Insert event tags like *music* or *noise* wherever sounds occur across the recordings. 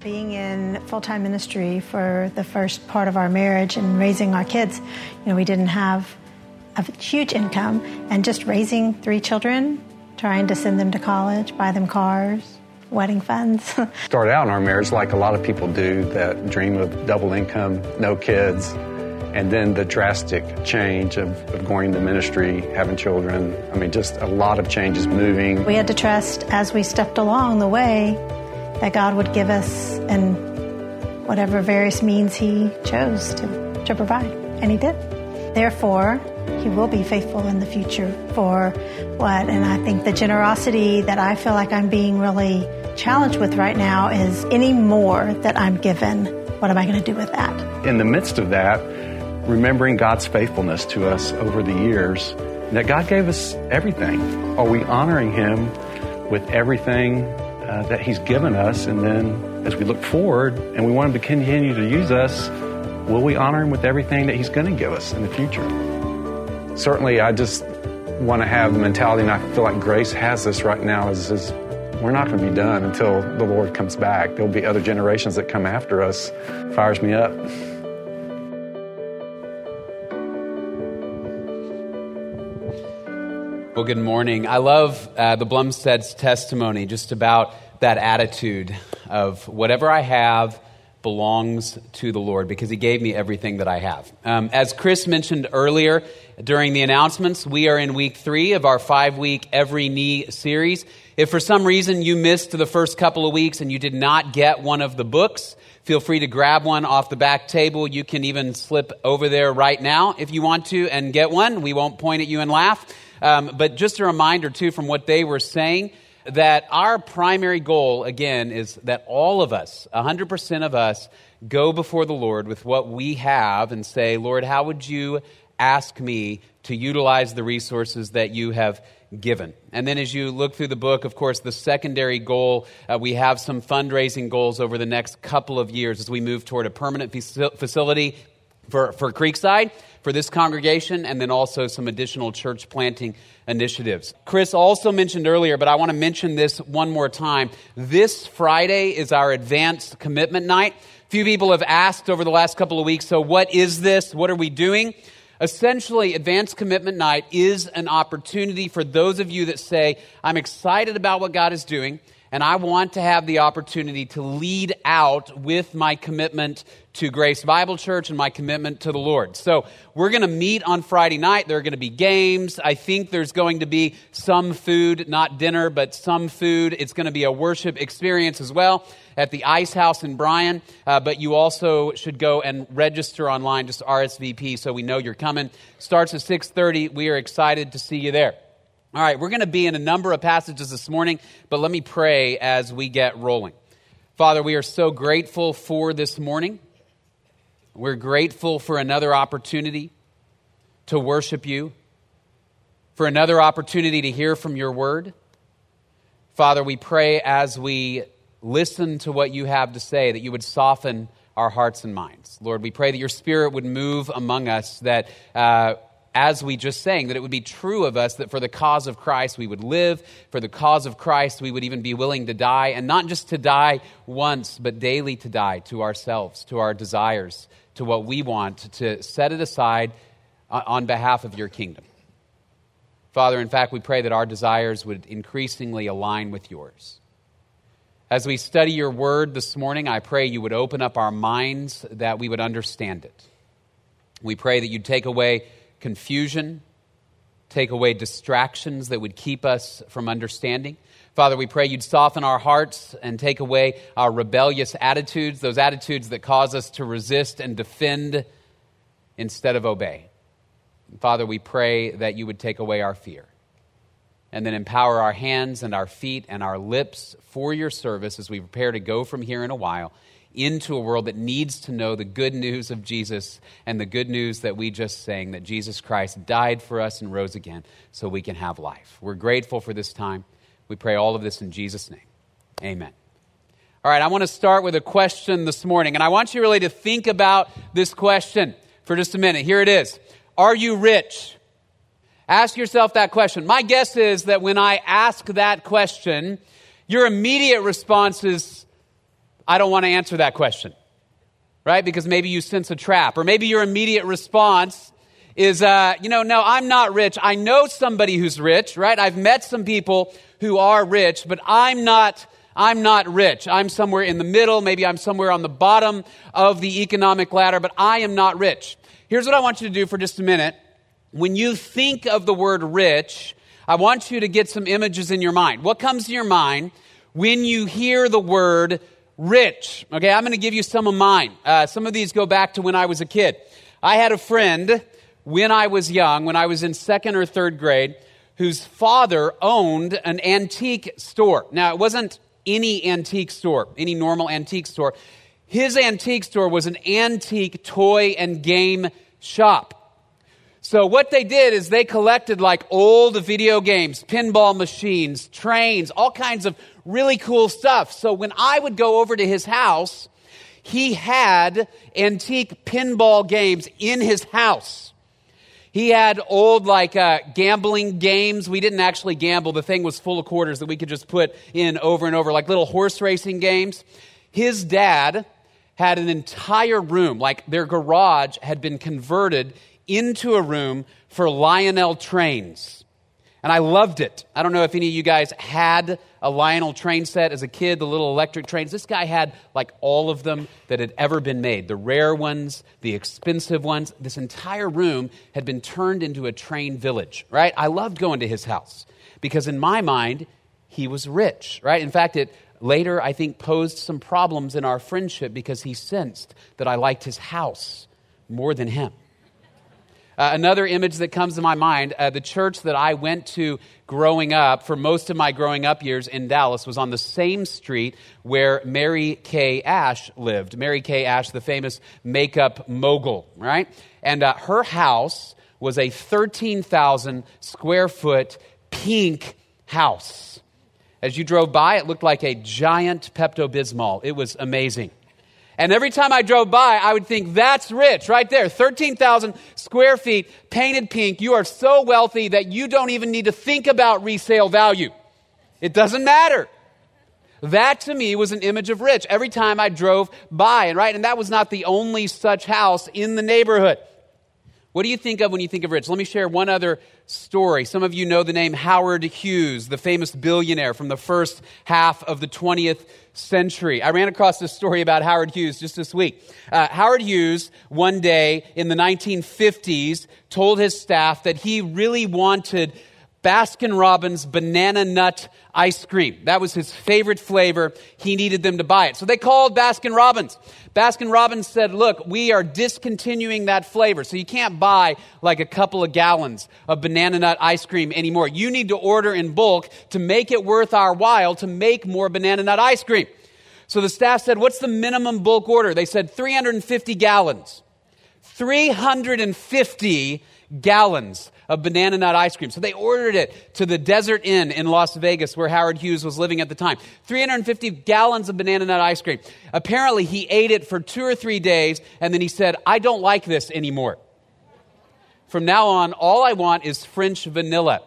Being in full time ministry for the first part of our marriage and raising our kids, you know, we didn't have a huge income, and just raising three children, trying to send them to college, buy them cars, wedding funds. *laughs* Start out in our marriage like a lot of people do that dream of double income, no kids, and then the drastic change of, of going to ministry, having children. I mean, just a lot of changes moving. We had to trust as we stepped along the way that God would give us and whatever various means He chose to, to provide. And He did. Therefore, He will be faithful in the future for what? And I think the generosity that I feel like I'm being really challenged with right now is any more that I'm given, what am I going to do with that? In the midst of that, remembering God's faithfulness to us over the years, that God gave us everything. Are we honoring Him with everything uh, that He's given us? And then as we look forward and we want Him to continue to use us, will we honor Him with everything that He's going to give us in the future? Certainly, I just want to have the mentality, and I feel like Grace has this right now, is, is we're not going to be done until the Lord comes back. There'll be other generations that come after us. Fires me up. Well, good morning. I love uh, the Blumstead's testimony just about that attitude of whatever I have belongs to the Lord because He gave me everything that I have. Um, as Chris mentioned earlier during the announcements, we are in week three of our five week Every Knee series. If for some reason you missed the first couple of weeks and you did not get one of the books, feel free to grab one off the back table. You can even slip over there right now if you want to and get one. We won't point at you and laugh. Um, but just a reminder, too, from what they were saying, that our primary goal, again, is that all of us, 100% of us, go before the Lord with what we have and say, Lord, how would you ask me to utilize the resources that you have given. And then as you look through the book, of course, the secondary goal, uh, we have some fundraising goals over the next couple of years as we move toward a permanent facility for, for Creekside for this congregation and then also some additional church planting initiatives. Chris also mentioned earlier, but I want to mention this one more time. This Friday is our advanced commitment night. Few people have asked over the last couple of weeks, so what is this? What are we doing? Essentially, Advanced Commitment Night is an opportunity for those of you that say, I'm excited about what God is doing and I want to have the opportunity to lead out with my commitment to Grace Bible Church and my commitment to the Lord. So we're going to meet on Friday night. There are going to be games. I think there's going to be some food, not dinner, but some food. It's going to be a worship experience as well at the Ice House in Bryan. Uh, but you also should go and register online, just RSVP, so we know you're coming. Starts at 6:30. We are excited to see you there. All right, we're going to be in a number of passages this morning, but let me pray as we get rolling. Father, we are so grateful for this morning. We're grateful for another opportunity to worship you, for another opportunity to hear from your word. Father, we pray as we listen to what you have to say that you would soften our hearts and minds. Lord, we pray that your spirit would move among us, that uh, as we just sang, that it would be true of us that for the cause of Christ we would live, for the cause of Christ we would even be willing to die, and not just to die once, but daily to die to ourselves, to our desires, to what we want, to set it aside uh, on behalf of your kingdom. Father, in fact, we pray that our desires would increasingly align with yours. As we study your word this morning, I pray you would open up our minds that we would understand it. We pray that you'd take away confusion, take away distractions that would keep us from understanding. Father, we pray you'd soften our hearts and take away our rebellious attitudes, those attitudes that cause us to resist and defend instead of obey. Father, we pray that you would take away our fear and then empower our hands and our feet and our lips for your service as we prepare to go from here in a while into a world that needs to know the good news of Jesus and the good news that we just sang that Jesus Christ died for us and rose again so we can have life. We're grateful for this time. We pray all of this in Jesus' name. Amen. All right, I want to start with a question this morning, and I want you really to think about this question for just a minute. Here it is Are you rich? Ask yourself that question. My guess is that when I ask that question, your immediate response is, I don't want to answer that question, right? Because maybe you sense a trap, or maybe your immediate response is, uh, you know, no, I'm not rich. I know somebody who's rich, right? I've met some people who are rich, but I'm not. I'm not rich. I'm somewhere in the middle. Maybe I'm somewhere on the bottom of the economic ladder, but I am not rich. Here's what I want you to do for just a minute. When you think of the word rich, I want you to get some images in your mind. What comes to your mind when you hear the word rich? Okay, I'm going to give you some of mine. Uh, some of these go back to when I was a kid. I had a friend when I was young, when I was in second or third grade, whose father owned an antique store. Now, it wasn't any antique store, any normal antique store. His antique store was an antique toy and game shop. So what they did is they collected like old video games, pinball machines, trains, all kinds of really cool stuff. So when I would go over to his house, he had antique pinball games in his house. He had old, like, uh, gambling games. We didn't actually gamble. The thing was full of quarters that we could just put in over and over, like little horse racing games. His dad had an entire room, like their garage had been converted into a room for Lionel trains. And I loved it. I don't know if any of you guys had a Lionel train set as a kid, the little electric trains. This guy had like all of them that had ever been made the rare ones, the expensive ones. This entire room had been turned into a train village, right? I loved going to his house because in my mind, he was rich, right? In fact, it later, I think, posed some problems in our friendship because he sensed that I liked his house more than him. Uh, another image that comes to my mind uh, the church that I went to growing up, for most of my growing up years in Dallas, was on the same street where Mary Kay Ash lived. Mary Kay Ash, the famous makeup mogul, right? And uh, her house was a 13,000 square foot pink house. As you drove by, it looked like a giant Pepto Bismol. It was amazing. And every time I drove by, I would think, that's rich right there. 13,000 square feet, painted pink. You are so wealthy that you don't even need to think about resale value. It doesn't matter. That to me was an image of rich every time I drove by. And right, and that was not the only such house in the neighborhood. What do you think of when you think of rich? Let me share one other story. Some of you know the name Howard Hughes, the famous billionaire from the first half of the 20th century. I ran across this story about Howard Hughes just this week. Uh, Howard Hughes, one day in the 1950s, told his staff that he really wanted Baskin Robbins banana nut ice cream. That was his favorite flavor. He needed them to buy it. So they called Baskin Robbins. Baskin Robbins said, Look, we are discontinuing that flavor. So you can't buy like a couple of gallons of banana nut ice cream anymore. You need to order in bulk to make it worth our while to make more banana nut ice cream. So the staff said, What's the minimum bulk order? They said 350 gallons. 350 gallons of banana nut ice cream. So they ordered it to the Desert Inn in Las Vegas where Howard Hughes was living at the time. 350 gallons of banana nut ice cream. Apparently, he ate it for two or three days and then he said, I don't like this anymore. From now on, all I want is French vanilla.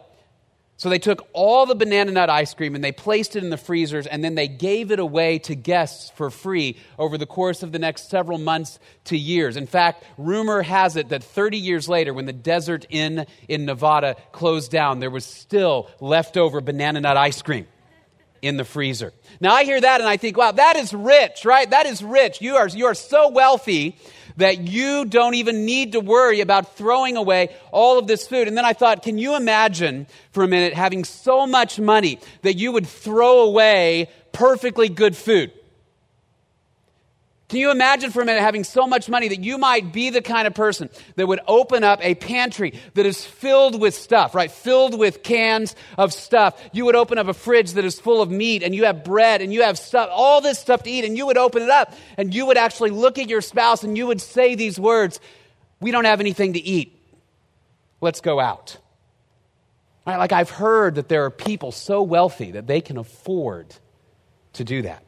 So they took all the banana nut ice cream and they placed it in the freezers and then they gave it away to guests for free over the course of the next several months to years. In fact, rumor has it that 30 years later, when the Desert Inn in Nevada closed down, there was still leftover banana nut ice cream in the freezer. Now I hear that and I think, wow, that is rich, right? That is rich. You are, you are so wealthy that you don't even need to worry about throwing away all of this food. And then I thought, can you imagine for a minute having so much money that you would throw away perfectly good food? Can you imagine for a minute having so much money that you might be the kind of person that would open up a pantry that is filled with stuff, right? Filled with cans of stuff. You would open up a fridge that is full of meat and you have bread and you have stuff, all this stuff to eat, and you would open it up and you would actually look at your spouse and you would say these words We don't have anything to eat. Let's go out. Right? Like I've heard that there are people so wealthy that they can afford to do that.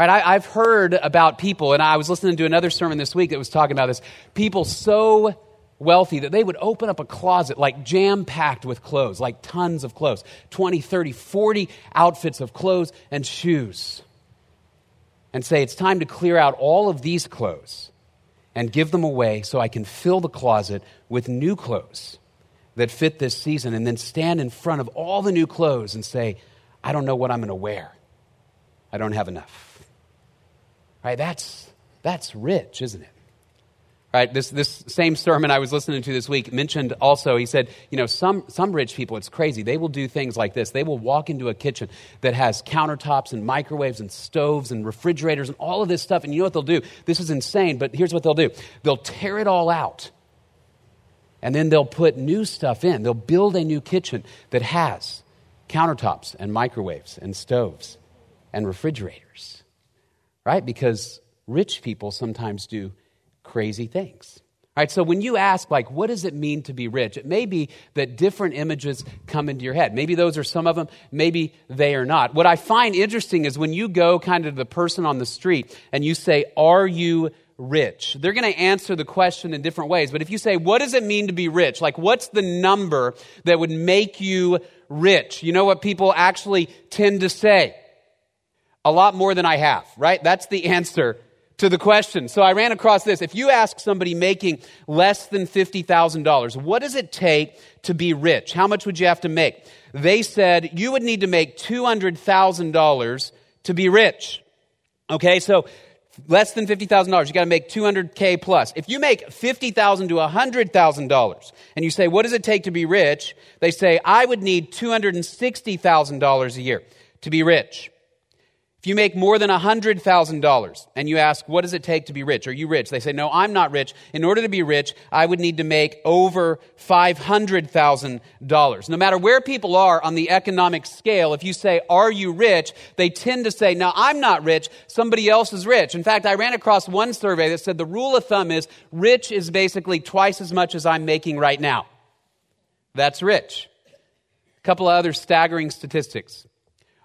Right? I, have heard about people, and I was listening to another sermon this week that was talking about this. People so wealthy that they would open up a closet like jam packed with clothes, like tons of clothes 20, 30, 40 outfits of clothes and shoes. and say, It's time to clear out all of these clothes and give them away so I can fill the closet with new clothes that fit this season, and then stand in front of all the new clothes and say, I don't know what I'm going to wear. I don't have enough. Right? That's, that's rich, isn't it? Right? This, this same sermon I was listening to this week mentioned also, he said, you know, some, some rich people, it's crazy. They will do things like this. They will walk into a kitchen that has countertops and microwaves and stoves and refrigerators and all of this stuff. And you know what they'll do? This is insane, but here's what they'll do they'll tear it all out. And then they'll put new stuff in. They'll build a new kitchen that has countertops and microwaves and stoves and refrigerators. Right? Because rich people sometimes do crazy things. All right, so when you ask, like, what does it mean to be rich? It may be that different images come into your head. Maybe those are some of them, maybe they are not. What I find interesting is when you go kind of to the person on the street and you say, Are you rich? They're going to answer the question in different ways. But if you say, What does it mean to be rich? Like, what's the number that would make you rich? You know what people actually tend to say? A lot more than I have, right? That's the answer to the question. So I ran across this. If you ask somebody making less than $50,000, what does it take to be rich? How much would you have to make? They said you would need to make $200,000 to be rich. Okay, so less than $50,000, you got to make 200K plus. If you make $50,000 to $100,000 and you say, what does it take to be rich? They say, I would need $260,000 a year to be rich. If you make more than $100,000 and you ask, what does it take to be rich? Are you rich? They say, no, I'm not rich. In order to be rich, I would need to make over $500,000. No matter where people are on the economic scale, if you say, are you rich? They tend to say, no, I'm not rich. Somebody else is rich. In fact, I ran across one survey that said the rule of thumb is rich is basically twice as much as I'm making right now. That's rich. A couple of other staggering statistics.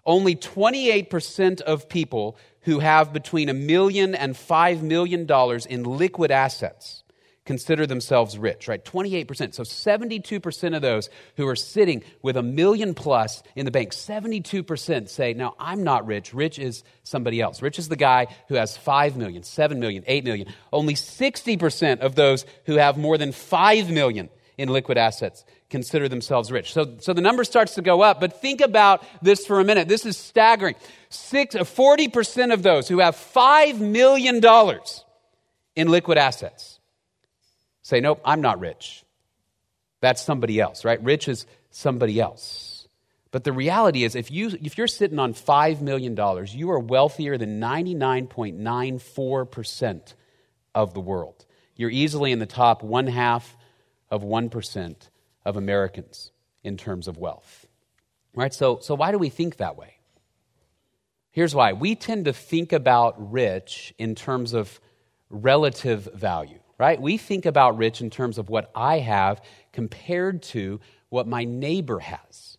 Only 28% of people who have between a million and five million dollars in liquid assets consider themselves rich, right? 28%. So 72% of those who are sitting with a million plus in the bank, 72% say, no, I'm not rich. Rich is somebody else. Rich is the guy who has 5 million, 7 million, 8 million. Only 60% of those who have more than 5 million in liquid assets consider themselves rich. So, so the number starts to go up, but think about this for a minute. This is staggering. Six, 40% of those who have $5 million in liquid assets say, Nope, I'm not rich. That's somebody else, right? Rich is somebody else. But the reality is, if, you, if you're sitting on $5 million, you are wealthier than 99.94% of the world. You're easily in the top one half of 1% of Americans in terms of wealth. Right? So, so why do we think that way? Here's why. We tend to think about rich in terms of relative value, right? We think about rich in terms of what I have compared to what my neighbor has,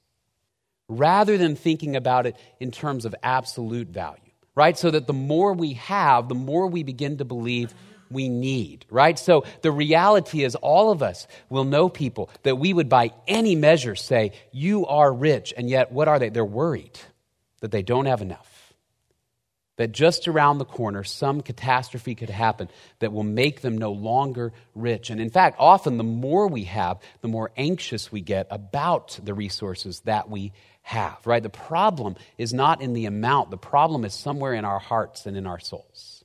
rather than thinking about it in terms of absolute value, right? So that the more we have, the more we begin to believe we need, right? So the reality is, all of us will know people that we would, by any measure, say, You are rich. And yet, what are they? They're worried that they don't have enough. That just around the corner, some catastrophe could happen that will make them no longer rich. And in fact, often the more we have, the more anxious we get about the resources that we have, right? The problem is not in the amount, the problem is somewhere in our hearts and in our souls.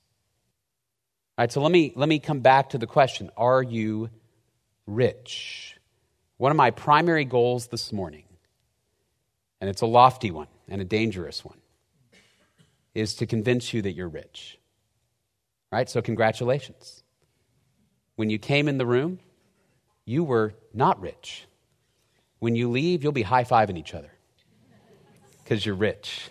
All right, so let me, let me come back to the question Are you rich? One of my primary goals this morning, and it's a lofty one and a dangerous one, is to convince you that you're rich. All right, so congratulations. When you came in the room, you were not rich. When you leave, you'll be high fiving each other because you're rich.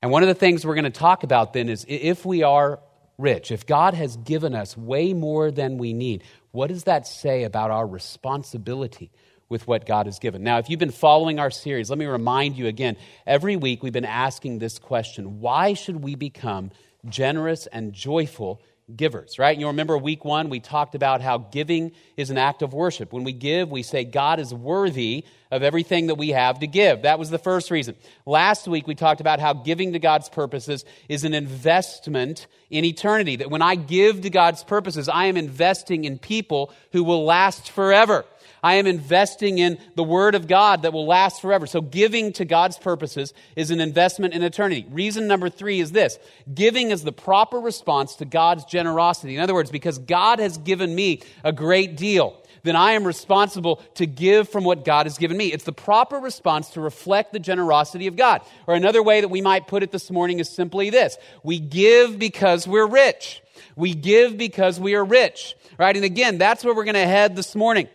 And one of the things we're going to talk about then is if we are rich, if God has given us way more than we need, what does that say about our responsibility with what God has given? Now, if you've been following our series, let me remind you again every week we've been asking this question why should we become generous and joyful givers, right? You remember week one, we talked about how giving is an act of worship. When we give, we say God is worthy of everything that we have to give. That was the first reason. Last week we talked about how giving to God's purposes is an investment in eternity. That when I give to God's purposes, I am investing in people who will last forever. I am investing in the Word of God that will last forever. So giving to God's purposes is an investment in eternity. Reason number three is this giving is the proper response to God's generosity. In other words, because God has given me a great deal then I am responsible to give from what God has given me. It's the proper response to reflect the generosity of God. Or another way that we might put it this morning is simply this we give because we're rich. We give because we are rich. Right? And again, that's where we're going to head this morning.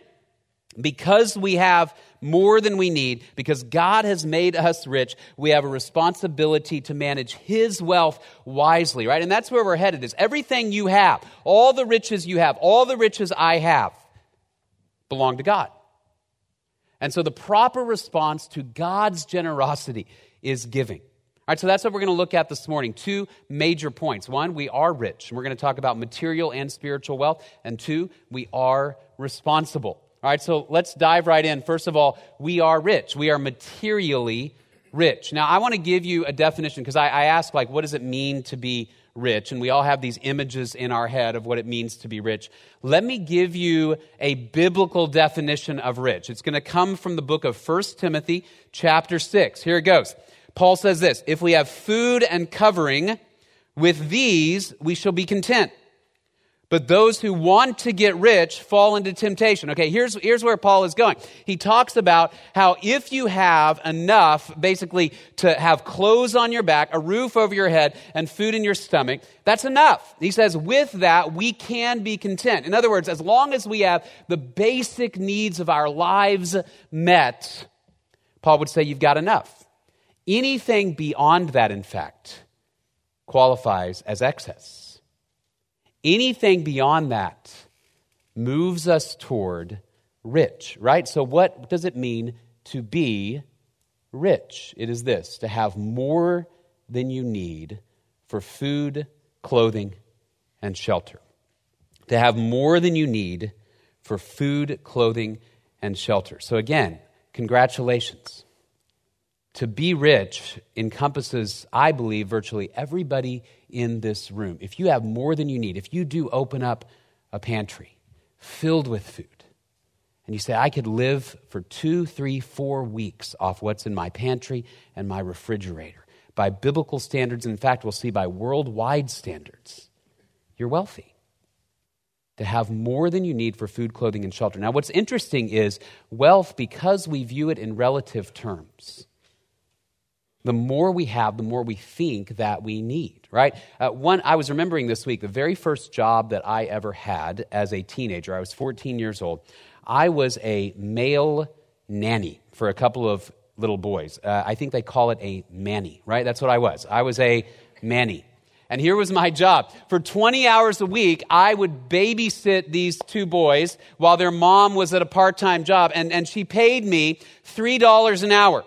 Because we have more than we need, because God has made us rich, we have a responsibility to manage His wealth wisely, right? And that's where we're headed is everything you have, all the riches you have, all the riches I have belong to God. And so the proper response to God's generosity is giving. All right, so that's what we're going to look at this morning. Two major points. One, we are rich, and we're going to talk about material and spiritual wealth. And two, we are responsible. All right, so let's dive right in. First of all, we are rich. We are materially rich. Now, I want to give you a definition because I, I ask, like, what does it mean to be rich? And we all have these images in our head of what it means to be rich. Let me give you a biblical definition of rich. It's going to come from the book of 1 Timothy, chapter 6. Here it goes. Paul says this If we have food and covering, with these we shall be content. But those who want to get rich fall into temptation. Okay, here's, here's where Paul is going. He talks about how if you have enough, basically, to have clothes on your back, a roof over your head, and food in your stomach, that's enough. He says, with that, we can be content. In other words, as long as we have the basic needs of our lives met, Paul would say, you've got enough. Anything beyond that, in fact, qualifies as excess. Anything beyond that moves us toward rich, right? So, what does it mean to be rich? It is this to have more than you need for food, clothing, and shelter. To have more than you need for food, clothing, and shelter. So, again, congratulations. To be rich encompasses, I believe, virtually everybody in this room. If you have more than you need, if you do open up a pantry filled with food, and you say, I could live for two, three, four weeks off what's in my pantry and my refrigerator. By biblical standards, in fact, we'll see by worldwide standards, you're wealthy. To have more than you need for food, clothing, and shelter. Now, what's interesting is wealth, because we view it in relative terms, the more we have, the more we think that we need, right? Uh, one, I was remembering this week, the very first job that I ever had as a teenager, I was 14 years old. I was a male nanny for a couple of little boys. Uh, I think they call it a manny, right? That's what I was. I was a manny. And here was my job. For 20 hours a week, I would babysit these two boys while their mom was at a part time job, and, and she paid me $3 an hour.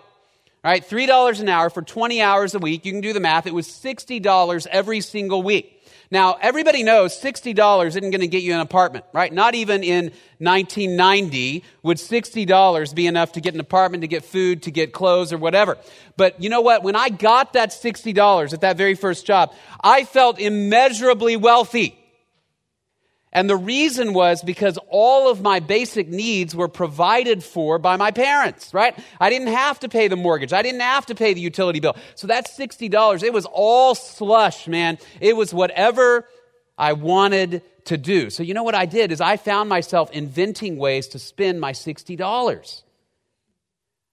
All right, $3 an hour for 20 hours a week. You can do the math. It was $60 every single week. Now, everybody knows $60 isn't going to get you an apartment, right? Not even in 1990 would $60 be enough to get an apartment, to get food, to get clothes, or whatever. But you know what? When I got that $60 at that very first job, I felt immeasurably wealthy. And the reason was because all of my basic needs were provided for by my parents, right? I didn't have to pay the mortgage. I didn't have to pay the utility bill. So that's $60. It was all slush, man. It was whatever I wanted to do. So you know what I did is I found myself inventing ways to spend my $60.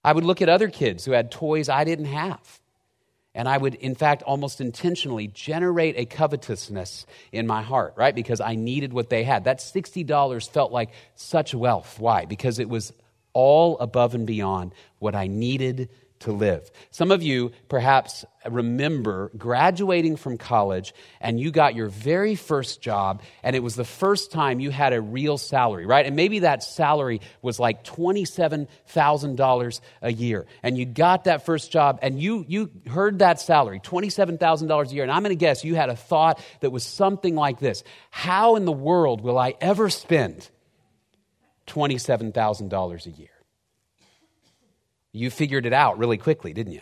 I would look at other kids who had toys I didn't have. And I would, in fact, almost intentionally generate a covetousness in my heart, right? Because I needed what they had. That $60 felt like such wealth. Why? Because it was all above and beyond what I needed to live. Some of you perhaps remember graduating from college and you got your very first job and it was the first time you had a real salary, right? And maybe that salary was like $27,000 a year. And you got that first job and you, you heard that salary, $27,000 a year. And I'm going to guess you had a thought that was something like this How in the world will I ever spend $27,000 a year? You figured it out really quickly, didn't you?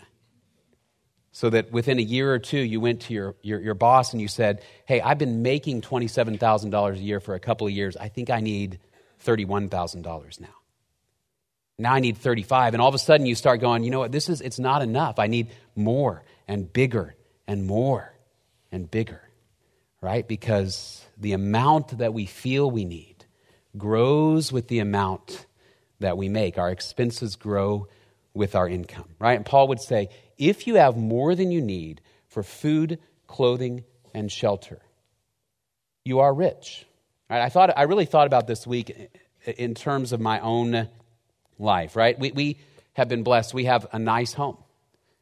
So that within a year or two, you went to your, your, your boss and you said, Hey, I've been making $27,000 a year for a couple of years. I think I need $31,000 now. Now I need 35. And all of a sudden you start going, you know what, this is, it's not enough. I need more and bigger and more and bigger, right? Because the amount that we feel we need grows with the amount that we make. Our expenses grow with our income, right? And Paul would say, if you have more than you need for food, clothing, and shelter, you are rich. Right? I thought I really thought about this week in terms of my own life, right? We, we have been blessed. We have a nice home.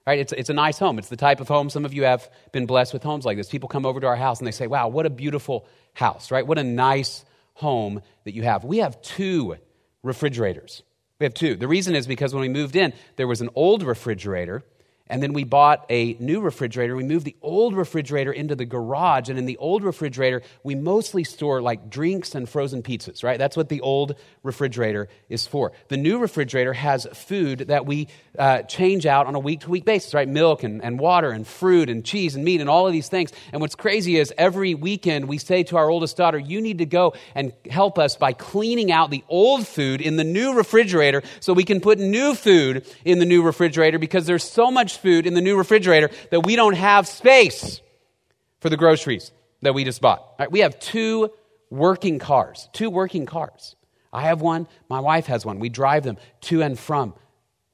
Right? It's, it's a nice home. It's the type of home some of you have been blessed with homes like this. People come over to our house and they say, wow, what a beautiful house, right? What a nice home that you have. We have two refrigerators. We have two. The reason is because when we moved in, there was an old refrigerator and then we bought a new refrigerator. We moved the old refrigerator into the garage. And in the old refrigerator, we mostly store like drinks and frozen pizzas, right? That's what the old refrigerator is for. The new refrigerator has food that we uh, change out on a week to week basis, right? Milk and, and water and fruit and cheese and meat and all of these things. And what's crazy is every weekend we say to our oldest daughter, you need to go and help us by cleaning out the old food in the new refrigerator so we can put new food in the new refrigerator because there's so much food in the new refrigerator that we don't have space for the groceries that we just bought. Right, we have two working cars, two working cars. I have one, my wife has one. We drive them to and from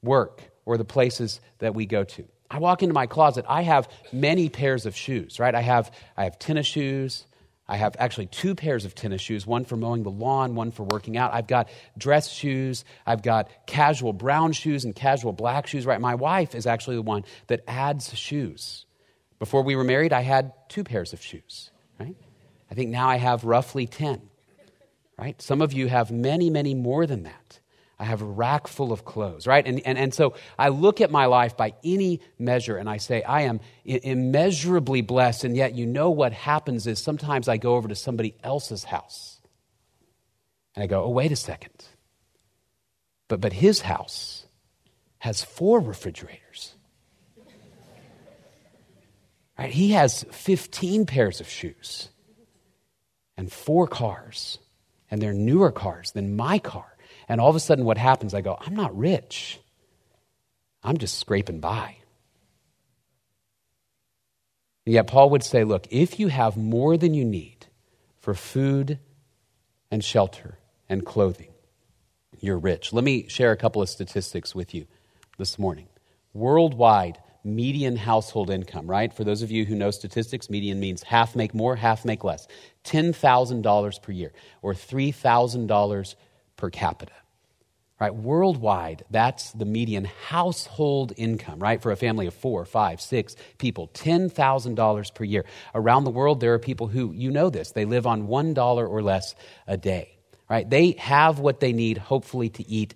work or the places that we go to. I walk into my closet, I have many pairs of shoes, right? I have, I have tennis shoes, I have actually two pairs of tennis shoes, one for mowing the lawn, one for working out. I've got dress shoes, I've got casual brown shoes and casual black shoes, right? My wife is actually the one that adds shoes. Before we were married, I had two pairs of shoes, right? I think now I have roughly 10, right? Some of you have many, many more than that. I have a rack full of clothes, right? And, and, and so I look at my life by any measure and I say, I am immeasurably blessed. And yet, you know what happens is sometimes I go over to somebody else's house and I go, oh, wait a second. But, but his house has four refrigerators. Right? He has 15 pairs of shoes and four cars, and they're newer cars than my car. And all of a sudden, what happens? I go, I'm not rich. I'm just scraping by. And yet, Paul would say, look, if you have more than you need for food and shelter and clothing, you're rich. Let me share a couple of statistics with you this morning. Worldwide, median household income, right? For those of you who know statistics, median means half make more, half make less. $10,000 per year, or $3,000 per capita. Right, worldwide, that's the median household income, right, for a family of four, five, six people, $10,000 per year. Around the world, there are people who, you know this, they live on $1 or less a day, right? They have what they need, hopefully, to eat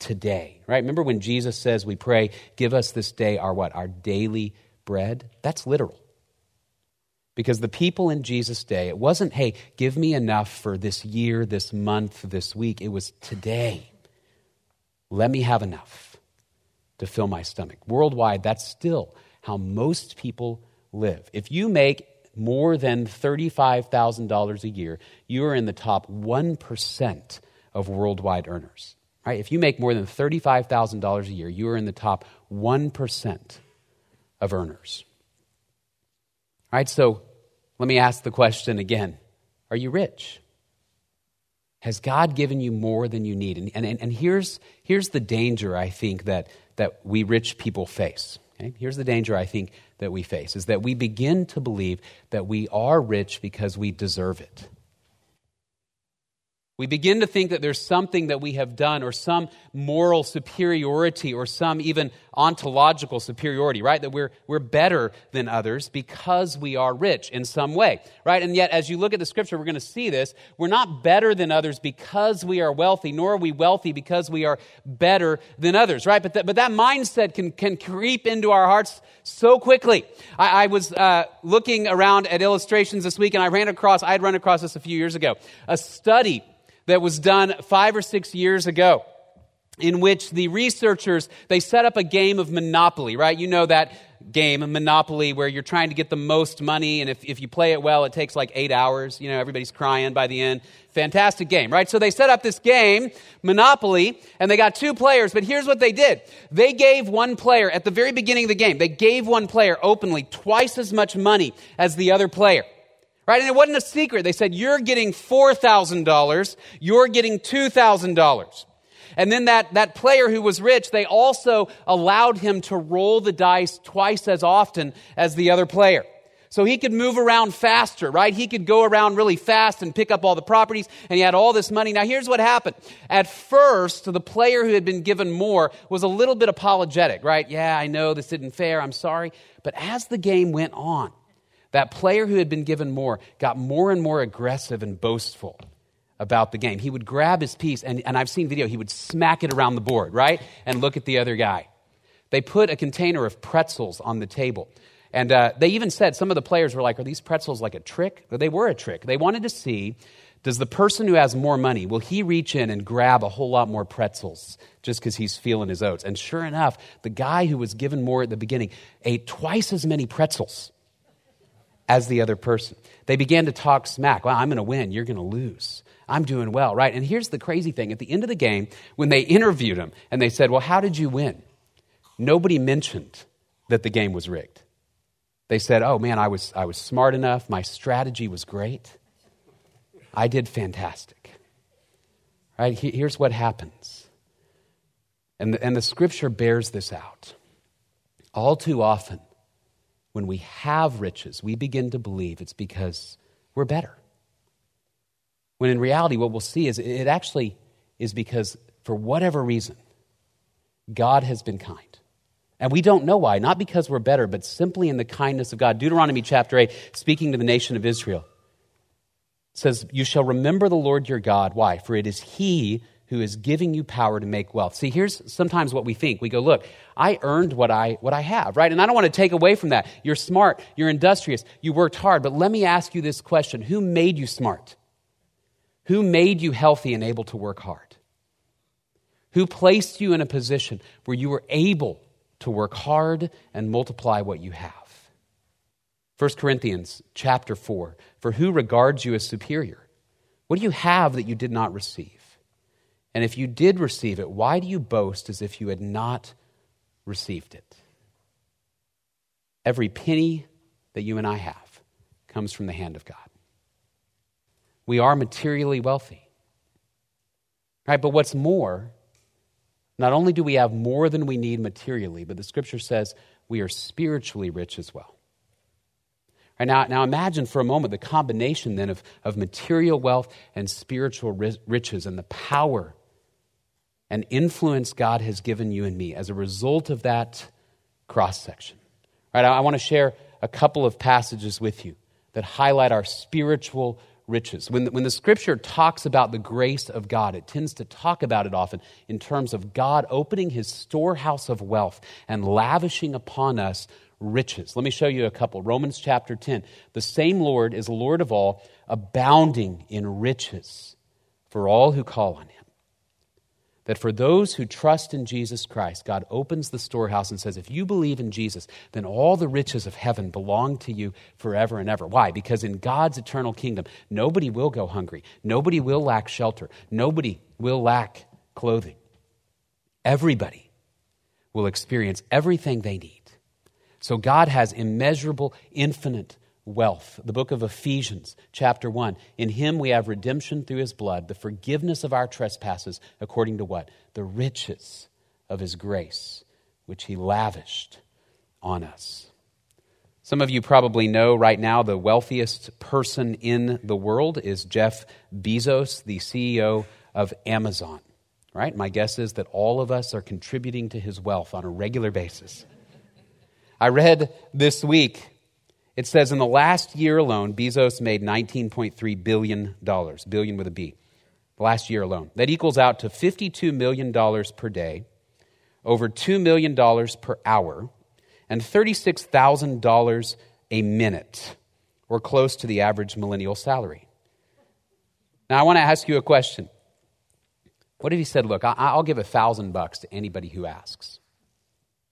today, right? Remember when Jesus says, we pray, give us this day our what? Our daily bread? That's literal. Because the people in Jesus' day, it wasn't, hey, give me enough for this year, this month, this week. It was today. Let me have enough to fill my stomach. Worldwide, that's still how most people live. If you make more than $35,000 a year, you are in the top 1% of worldwide earners. Right? If you make more than $35,000 a year, you are in the top 1% of earners. All right, so let me ask the question again Are you rich? Has God given you more than you need? And, and, and here's, here's the danger, I think, that, that we rich people face. Okay? Here's the danger I think that we face is that we begin to believe that we are rich because we deserve it. We begin to think that there's something that we have done or some moral superiority or some even ontological superiority, right? That we're, we're better than others because we are rich in some way, right? And yet, as you look at the scripture, we're going to see this. We're not better than others because we are wealthy, nor are we wealthy because we are better than others, right? But, th- but that mindset can, can creep into our hearts so quickly. I, I was uh, looking around at illustrations this week and I ran across, I had run across this a few years ago, a study that was done five or six years ago. In which the researchers they set up a game of monopoly right? You know that game monopoly where you're trying to get the most money and if, if you play it well it takes like eight hours. You know everybody's crying by the end. Fantastic game right? So they set up this game monopoly and they got two players but here's what they did. They gave one player at the very beginning of the game they gave one player openly twice as much money as the other player right? And it wasn't a secret. They said you're getting $4000 you're getting $2000 and then that, that player who was rich, they also allowed him to roll the dice twice as often as the other player. So he could move around faster, right? He could go around really fast and pick up all the properties, and he had all this money. Now, here's what happened. At first, the player who had been given more was a little bit apologetic, right? Yeah, I know this isn't fair. I'm sorry. But as the game went on, that player who had been given more got more and more aggressive and boastful about the game. He would grab his piece, and, and I've seen video, he would smack it around the board, right? And look at the other guy. They put a container of pretzels on the table. And uh, they even said, some of the players were like, Are these pretzels like a trick? They were a trick. They wanted to see does the person who has more money, will he reach in and grab a whole lot more pretzels just because he's feeling his oats? And sure enough, the guy who was given more at the beginning ate twice as many pretzels as the other person. They began to talk smack. Well, I'm going to win. You're going to lose. I'm doing well, right? And here's the crazy thing at the end of the game, when they interviewed him and they said, Well, how did you win? Nobody mentioned that the game was rigged. They said, Oh man, I was, I was smart enough. My strategy was great. I did fantastic. Right? Here's what happens. And the, and the scripture bears this out. All too often, when we have riches, we begin to believe it's because we're better. When in reality, what we'll see is it actually is because, for whatever reason, God has been kind. And we don't know why, not because we're better, but simply in the kindness of God. Deuteronomy chapter 8, speaking to the nation of Israel, says, You shall remember the Lord your God. Why? For it is He who is giving you power to make wealth. See, here's sometimes what we think. We go, look, I earned what I what I have, right? And I don't want to take away from that. You're smart, you're industrious, you worked hard, but let me ask you this question. Who made you smart? Who made you healthy and able to work hard? Who placed you in a position where you were able to work hard and multiply what you have? 1 Corinthians chapter 4 For who regards you as superior? What do you have that you did not receive? And if you did receive it, why do you boast as if you had not received it? Every penny that you and I have comes from the hand of God we are materially wealthy. Right? But what's more, not only do we have more than we need materially, but the scripture says we are spiritually rich as well. Right, now, now imagine for a moment the combination then of, of material wealth and spiritual riches and the power and influence God has given you and me as a result of that cross section. Right, I, want to share a couple of passages with you that highlight our spiritual riches. When the, when the scripture talks about the grace of God, it tends to talk about it often in terms of God opening his storehouse of wealth and lavishing upon us riches. Let me show you a couple. Romans chapter 10. The same Lord is Lord of all, abounding in riches for all who call on him that for those who trust in Jesus Christ, God opens the storehouse and says, if you believe in Jesus, then all the riches of heaven belong to you forever and ever. Why? Because in God's eternal kingdom, nobody will go hungry, nobody will lack shelter, nobody will lack clothing. Everybody will experience everything they need. So God has immeasurable, infinite wealth. The book of Ephesians, chapter 1. In him we have redemption through his blood, the forgiveness of our trespasses, according to what? The riches of his grace, which he lavished on us. Some of you probably know right now the wealthiest person in the world is Jeff Bezos, the CEO of Amazon. Right? My guess is that all of us are contributing to his wealth on a regular basis. I read this week it says in the last year alone, Bezos made $19.3 billion, billion with a B, the last year alone. That equals out to $52 million per day, over $2 million per hour, and $36,000 a minute, or close to the average millennial salary. Now, I want to ask you a question. What if he said, Look, I, will give a thousand bucks to anybody who asks?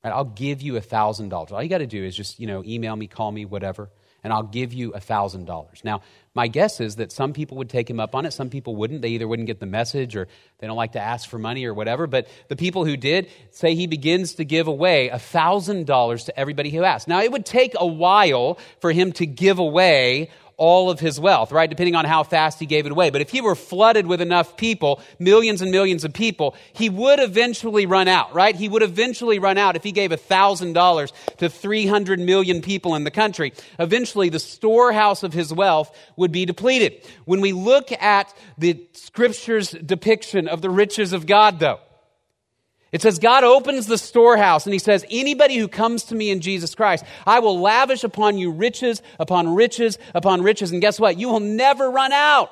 Right? I'll give you a thousand dollars. All you got to do is just, you know, email me, call me, whatever, and I'll give you a thousand dollars. Now, my guess is that some people would take him up on it, some people wouldn't. They either wouldn't get the message or they don't like to ask for money or whatever. But the people who did say he begins to give away a thousand dollars to everybody who asks. Now, it would take a while for him to give away all of his wealth, right? Depending on how fast he gave it away. But if he were flooded with enough people, millions and millions of people, he would eventually run out, right? He would eventually run out if he gave $1,000 to 300 million people in the country. Eventually, the storehouse of his wealth would be depleted. When we look at the scripture's depiction of the riches of God, though, it says, God opens the storehouse and he says, Anybody who comes to me in Jesus Christ, I will lavish upon you riches upon riches upon riches. And guess what? You will never run out.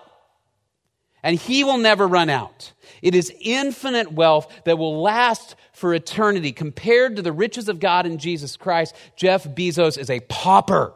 And he will never run out. It is infinite wealth that will last for eternity. Compared to the riches of God in Jesus Christ, Jeff Bezos is a pauper.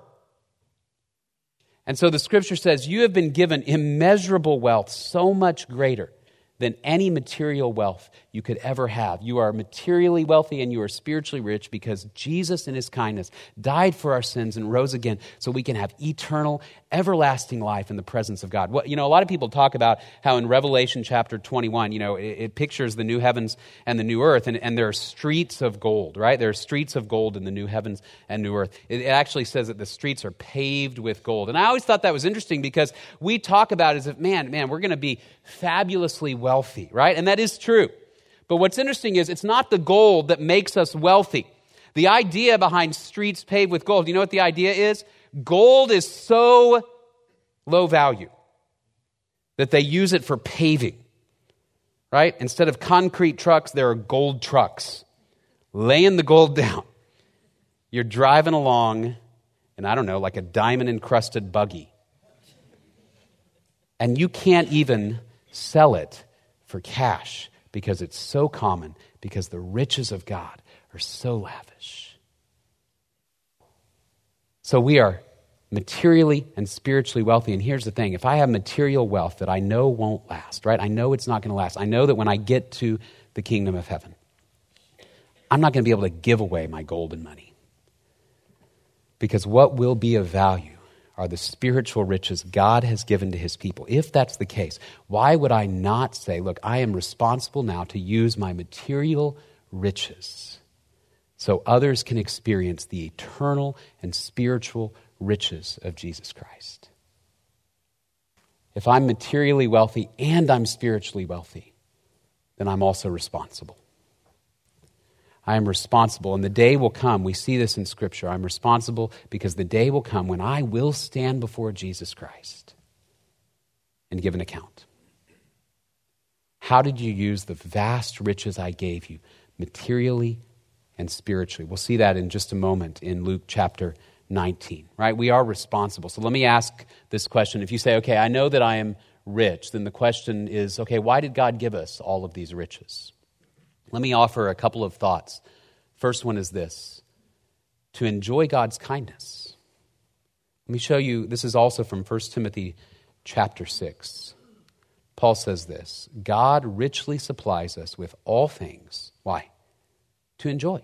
And so the scripture says, You have been given immeasurable wealth, so much greater than any material wealth you could ever have. You are materially wealthy and you are spiritually rich because Jesus, in his kindness, died for our sins and rose again so we can have eternal, everlasting life in the presence of God. You know, a lot of people talk about how in Revelation chapter 21, you know, it, it pictures the new heavens and the new earth, and, and there are streets of gold, right? There are streets of gold in the new heavens and new earth. It, it actually says that the streets are paved with gold. And I always thought that was interesting because we talk about as if, man, man, we're going to be fabulously wealthy, right? And that is true. But what's interesting is it's not the gold that makes us wealthy. The idea behind streets paved with gold, you know what the idea is? Gold is so low value that they use it for paving, right? Instead of concrete trucks, there are gold trucks laying the gold *laughs* down. You're driving along, and I don't know, like a diamond encrusted buggy. And you can't even sell it for cash because it's so common, because the riches of God are so lavish. So we are materially and spiritually wealthy. And here's the thing if I have material wealth that I know won't last, right? I know it's not going to last. I know that when I get to the kingdom of heaven, I'm not going to be able to give away my gold and money. Because what will be of value are the spiritual riches God has given to his people. If that's the case, why would I not say, look, I am responsible now to use my material riches so others can experience the eternal and spiritual riches of Jesus Christ? If I'm materially wealthy and I'm spiritually wealthy, then I'm also responsible. I am responsible. And the day will come, we see this in Scripture. I'm responsible because the day will come when I will stand before Jesus Christ and give an account. How did you use the vast riches I gave you, materially and spiritually? We'll see that in just a moment in Luke chapter 19, right? We are responsible. So let me ask this question. If you say, okay, I know that I am rich, then the question is, okay, why did God give us all of these riches? Let me offer a couple of thoughts. First one is this to enjoy God's kindness. Let me show you, this is also from 1 Timothy chapter 6. Paul says this God richly supplies us with all things. Why? To enjoy.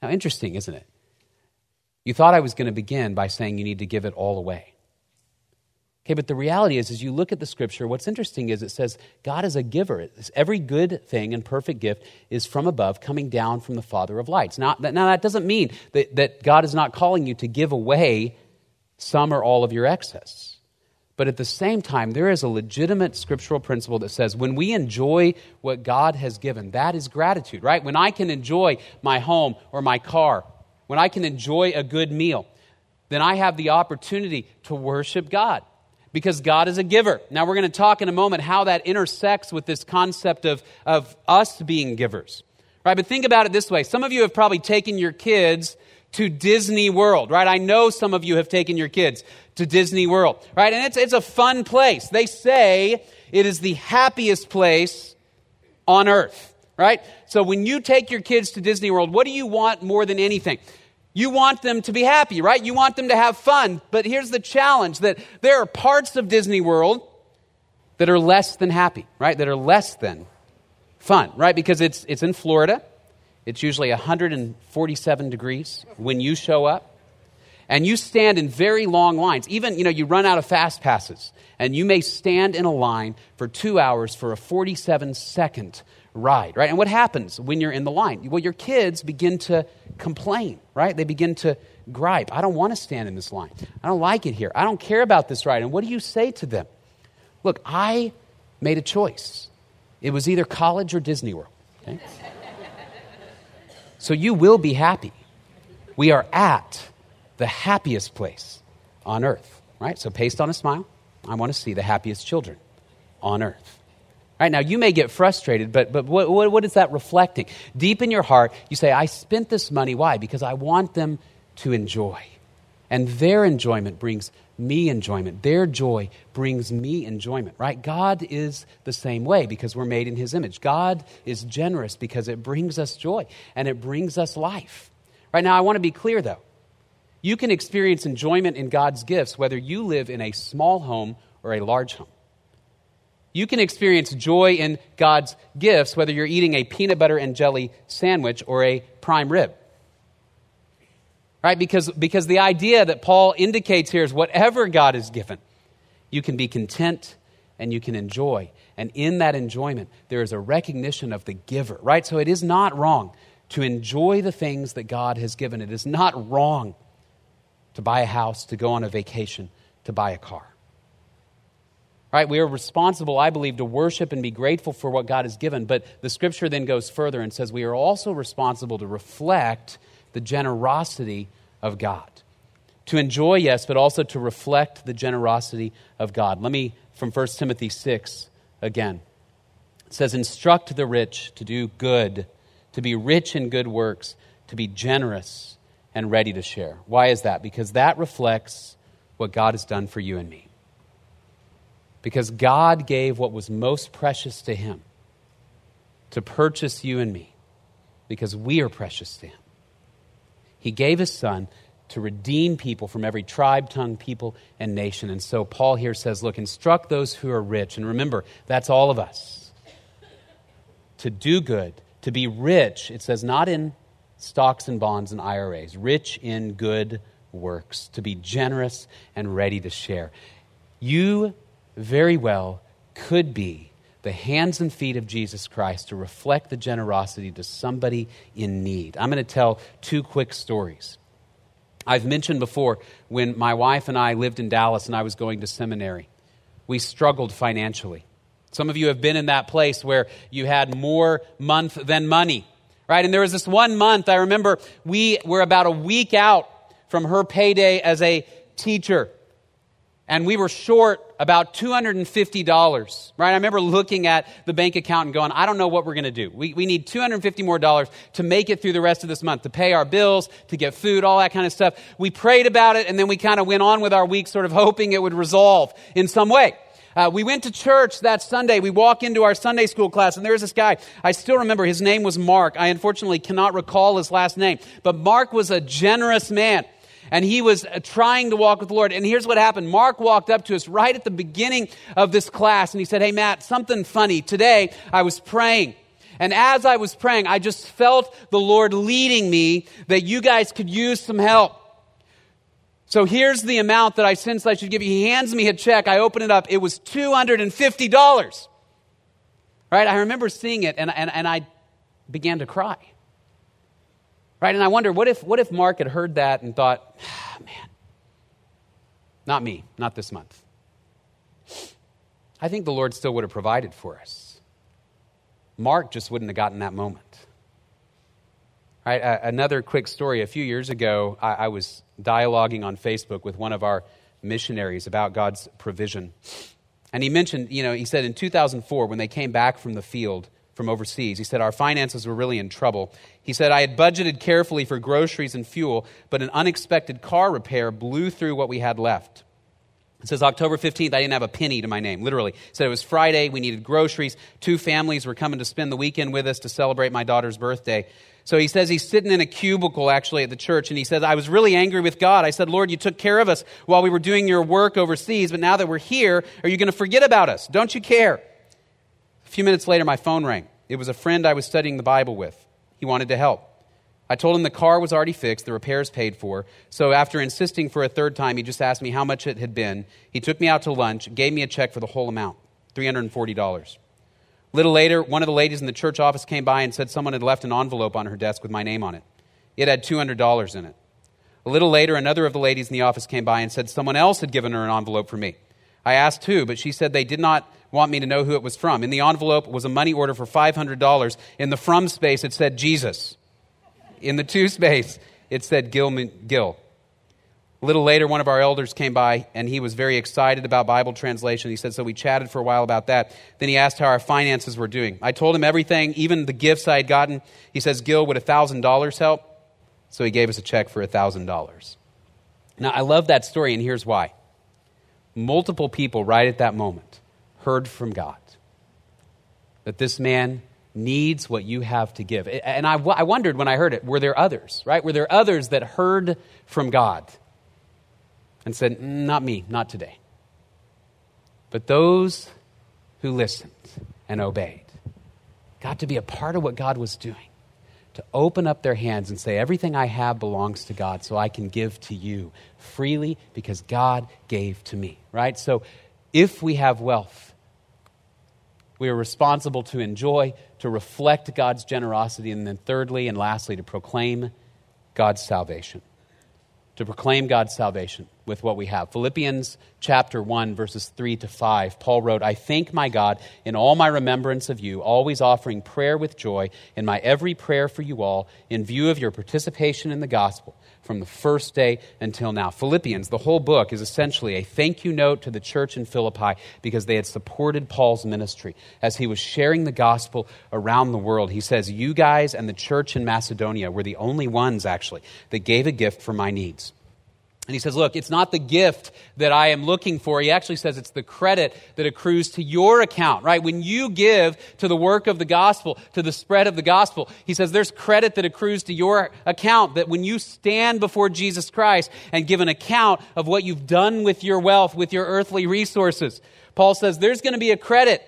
Now, interesting, isn't it? You thought I was going to begin by saying you need to give it all away. Okay, but the reality is, as you look at the scripture, what's interesting is it says God is a giver. Every good thing and perfect gift is from above, coming down from the Father of lights. Now, that, now that doesn't mean that, that God is not calling you to give away some or all of your excess. But at the same time, there is a legitimate scriptural principle that says when we enjoy what God has given, that is gratitude, right? When I can enjoy my home or my car, when I can enjoy a good meal, then I have the opportunity to worship God because God is a giver. Now, we're going to talk in a moment how that intersects with this concept of, of us being givers. Right? But think about it this way. Some of you have probably taken your kids to Disney World, right? I know some of you have taken your kids to Disney World, right? And it's, it's a fun place. They say it is the happiest place on earth, right? So when you take your kids to Disney World, what do you want more than anything? You want them to be happy, right? You want them to have fun. But here's the challenge that there are parts of Disney World that are less than happy, right? That are less than fun, right? Because it's, it's in Florida. It's usually 147 degrees when you show up. And you stand in very long lines. Even, you know, you run out of fast passes. And you may stand in a line for two hours for a 47 second ride, right? And what happens when you're in the line? Well, your kids begin to complain, right? They begin to gripe. I don't want to stand in this line. I don't like it here. I don't care about this ride. And what do you say to them? Look, I made a choice. It was either college or Disney World. Okay? so you will be happy. We are at the happiest place on earth, right? So, paste on a smile, I want to see the happiest children on earth. Right now, you may get frustrated, but, but what, what, what is that reflecting? Deep in your heart, you say, I spent this money. Why? Because I want them to enjoy. And their enjoyment brings me enjoyment. Their joy brings me enjoyment, right? God is the same way because we're made in His image. God is generous because it brings us joy and it brings us life. Right now, I want to be clear though. You can experience enjoyment in God's gifts whether you live in a small home or a large home. You can experience joy in God's gifts whether you're eating a peanut butter and jelly sandwich or a prime rib. Right? Because, because the idea that Paul indicates here is whatever God has given, you can be content and you can enjoy. And in that enjoyment, there is a recognition of the giver, right? So it is not wrong to enjoy the things that God has given. It is not wrong to buy a house, to go on a vacation, to buy a car. Right? We are responsible, I believe, to worship and be grateful for what God has given. But the scripture then goes further and says we are also responsible to reflect the generosity of God. To enjoy, yes, but also to reflect the generosity of God. Let me, from 1 Timothy 6 again. It says, Instruct the rich to do good, to be rich in good works, to be generous and ready to share. Why is that? Because that reflects what God has done for you and me. Because God gave what was most precious to Him to purchase you and me, because we are precious to Him. He gave His Son to redeem people from every tribe, tongue, people, and nation. And so Paul here says, Look, instruct those who are rich. And remember, that's all of us. To do good, to be rich, it says, not in stocks and bonds and IRAs, rich in good works, to be generous and ready to share. You very well could be the hands and feet of Jesus Christ to reflect the generosity to somebody in need. I'm going to tell two quick stories. I've mentioned before when my wife and I lived in Dallas and I was going to seminary, we struggled financially. Some of you have been in that place where you had more month than money right? And there was this one month, I remember we were about a week out from her payday as a teacher. And we were short about $250, right? I remember looking at the bank account and going, I don't know what we're going to do. We, we need 250 more dollars to make it through the rest of this month, to pay our bills, to get food, all that kind of stuff. We prayed about it and then we kind of went on with our week sort of hoping it would resolve in some way. Uh, we went to church that Sunday. We walk into our Sunday school class, and there's this guy. I still remember his name was Mark. I unfortunately cannot recall his last name, but Mark was a generous man. And he was uh, trying to walk with the Lord. And here's what happened. Mark walked up to us right at the beginning of this class, and he said, Hey, Matt, something funny. Today, I was praying. And as I was praying, I just felt the Lord leading me that you guys could use some help. So here's the amount that I sense I should give you. He hands me a check. I open it up. It was $250. Right? I remember seeing it and, and, and I began to cry. Right? And I wonder, what if, what if Mark had heard that and thought, ah, man, not me, not this month? I think the Lord still would have provided for us. Mark just wouldn't have gotten that moment. Right, uh, another quick story. A few years ago, I, I was dialoguing on Facebook with one of our missionaries about God's provision. And he mentioned, you know, he said in 2004, when they came back from the field from overseas, he said, Our finances were really in trouble. He said, I had budgeted carefully for groceries and fuel, but an unexpected car repair blew through what we had left. It says October 15th, I didn't have a penny to my name, literally. It said it was Friday, we needed groceries. Two families were coming to spend the weekend with us to celebrate my daughter's birthday. So he says he's sitting in a cubicle actually at the church, and he says, I was really angry with God. I said, Lord, you took care of us while we were doing your work overseas, but now that we're here, are you going to forget about us? Don't you care? A few minutes later, my phone rang. It was a friend I was studying the Bible with. He wanted to help. I told him the car was already fixed, the repairs paid for. So after insisting for a third time, he just asked me how much it had been. He took me out to lunch, gave me a check for the whole amount $340. A little later, one of the ladies in the church office came by and said someone had left an envelope on her desk with my name on it. It had $200 in it. A little later, another of the ladies in the office came by and said someone else had given her an envelope for me. I asked who, but she said they did not want me to know who it was from. In the envelope was a money order for $500. In the from space, it said Jesus in the to space, it said Gil. Gil. A little later, one of our elders came by and he was very excited about Bible translation. He said, So we chatted for a while about that. Then he asked how our finances were doing. I told him everything, even the gifts I had gotten. He says, Gil, would $1,000 help? So he gave us a check for $1,000. Now, I love that story, and here's why. Multiple people, right at that moment, heard from God that this man needs what you have to give. And I, I wondered when I heard it, were there others, right? Were there others that heard from God and said, mm, Not me, not today. But those who listened and obeyed got to be a part of what God was doing. To open up their hands and say, Everything I have belongs to God, so I can give to you freely because God gave to me, right? So if we have wealth, we are responsible to enjoy, to reflect God's generosity, and then thirdly and lastly, to proclaim God's salvation. To proclaim God's salvation with what we have. Philippians chapter 1, verses 3 to 5, Paul wrote, I thank my God in all my remembrance of you, always offering prayer with joy in my every prayer for you all, in view of your participation in the gospel from the first day until now. Philippians, the whole book, is essentially a thank you note to the church in Philippi because they had supported Paul's ministry as he was sharing the gospel around the world. He says, You guys and the church in Macedonia were the only ones, actually, that gave a gift for my needs. And he says, Look, it's not the gift that I am looking for. He actually says it's the credit that accrues to your account, right? When you give to the work of the gospel, to the spread of the gospel, he says there's credit that accrues to your account that when you stand before Jesus Christ and give an account of what you've done with your wealth, with your earthly resources, Paul says there's going to be a credit.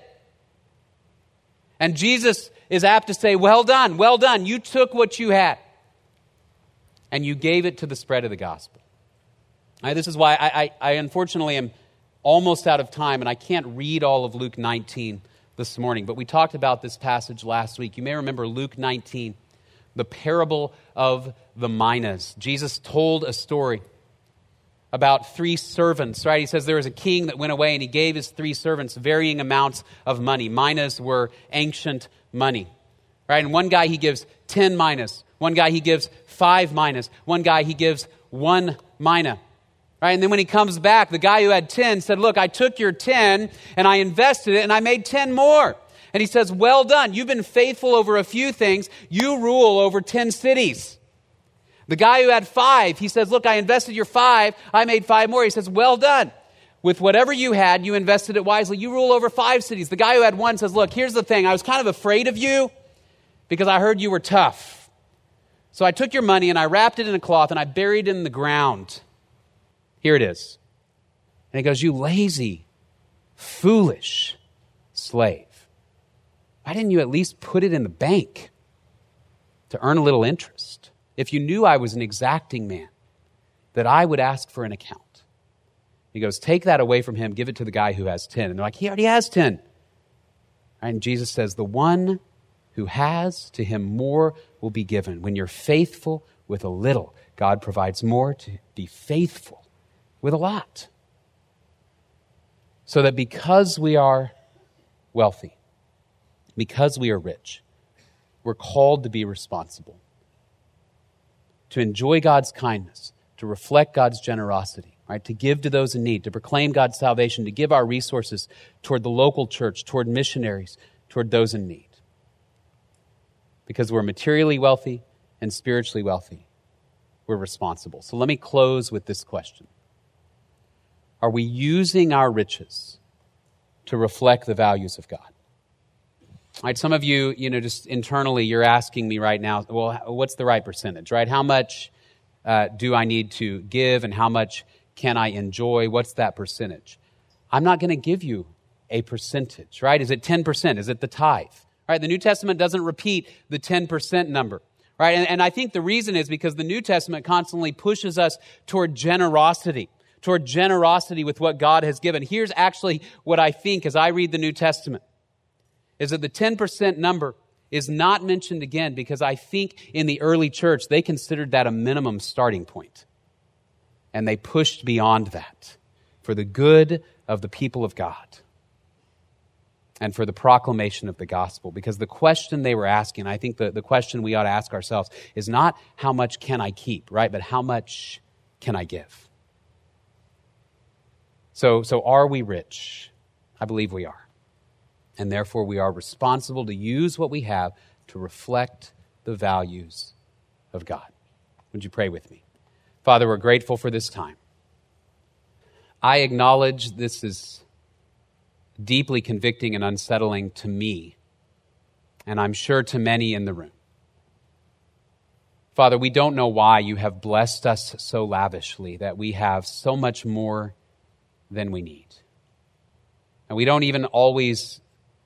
And Jesus is apt to say, Well done, well done. You took what you had and you gave it to the spread of the gospel. Right, this is why I, I, I unfortunately am almost out of time and I can't read all of Luke 19 this morning, but we talked about this passage last week. You may remember Luke 19, the parable of the minas. Jesus told a story about three servants, right? He says there was a king that went away and he gave his three servants varying amounts of money. Minas were ancient money, right? And one guy he gives 10 minas, one guy he gives five minas, one guy he gives one mina. Right? And then when he comes back, the guy who had 10 said, Look, I took your 10 and I invested it and I made 10 more. And he says, Well done. You've been faithful over a few things. You rule over 10 cities. The guy who had five, he says, Look, I invested your five. I made five more. He says, Well done. With whatever you had, you invested it wisely. You rule over five cities. The guy who had one says, Look, here's the thing. I was kind of afraid of you because I heard you were tough. So I took your money and I wrapped it in a cloth and I buried it in the ground. Here it is. And he goes, You lazy, foolish slave. Why didn't you at least put it in the bank to earn a little interest? If you knew I was an exacting man, that I would ask for an account. He goes, Take that away from him, give it to the guy who has 10. And they're like, He already has 10. And Jesus says, The one who has, to him more will be given. When you're faithful with a little, God provides more to be faithful with a lot. So that because we are wealthy, because we are rich, we're called to be responsible, to enjoy God's kindness, to reflect God's generosity, right? To give to those in need, to proclaim God's salvation, to give our resources toward the local church, toward missionaries, toward those in need. Because we're materially wealthy and spiritually wealthy, we're responsible. So let me close with this question are we using our riches to reflect the values of God? All right, some of you, you know, just internally, you're asking me right now, well, what's the right percentage, right? How much uh, do I need to give and how much can I enjoy? What's that percentage? I'm not going to give you a percentage, right? Is it 10%? Is it the tithe? Right? The New Testament doesn't repeat the 10% number. Right? And, and I think the reason is because the New Testament constantly pushes us toward generosity, toward generosity with what God has given. Here's actually what I think as I read the New Testament is that the 10% number is not mentioned again because I think in the early church they considered that a minimum starting. And they pushed beyond that for the good of the people of God and for the proclamation of the gospel. Because the question they were asking, I think the, the question we ought to ask ourselves, is not how much can I keep, right? But how much can I give? So, so are we rich? I believe we are. And therefore, we are responsible to use what we have to reflect the values of God. Would you pray with me? Father, we're grateful for this time. I acknowledge this is deeply convicting and unsettling to me, and I'm sure to many in the room. Father, we don't know why you have blessed us so lavishly that we have so much more than we need. And we don't even always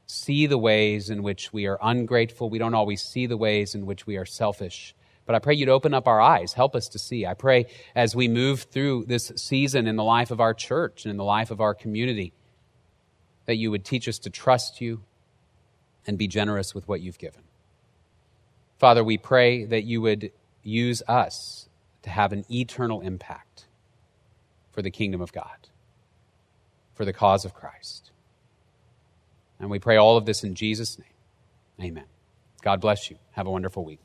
see the ways in which we are ungrateful. We don't always see the ways in which we are selfish. But I pray you'd open up our eyes, help us to see. I pray as we move through this season in the life of our church and in the life of our community that you would teach us to trust you and be generous with what you've given. Father, we pray that you would use us to have an eternal impact for the kingdom of God, for the cause of Christ. And we pray all of this in Jesus' name. Amen. God bless you. Have a wonderful week.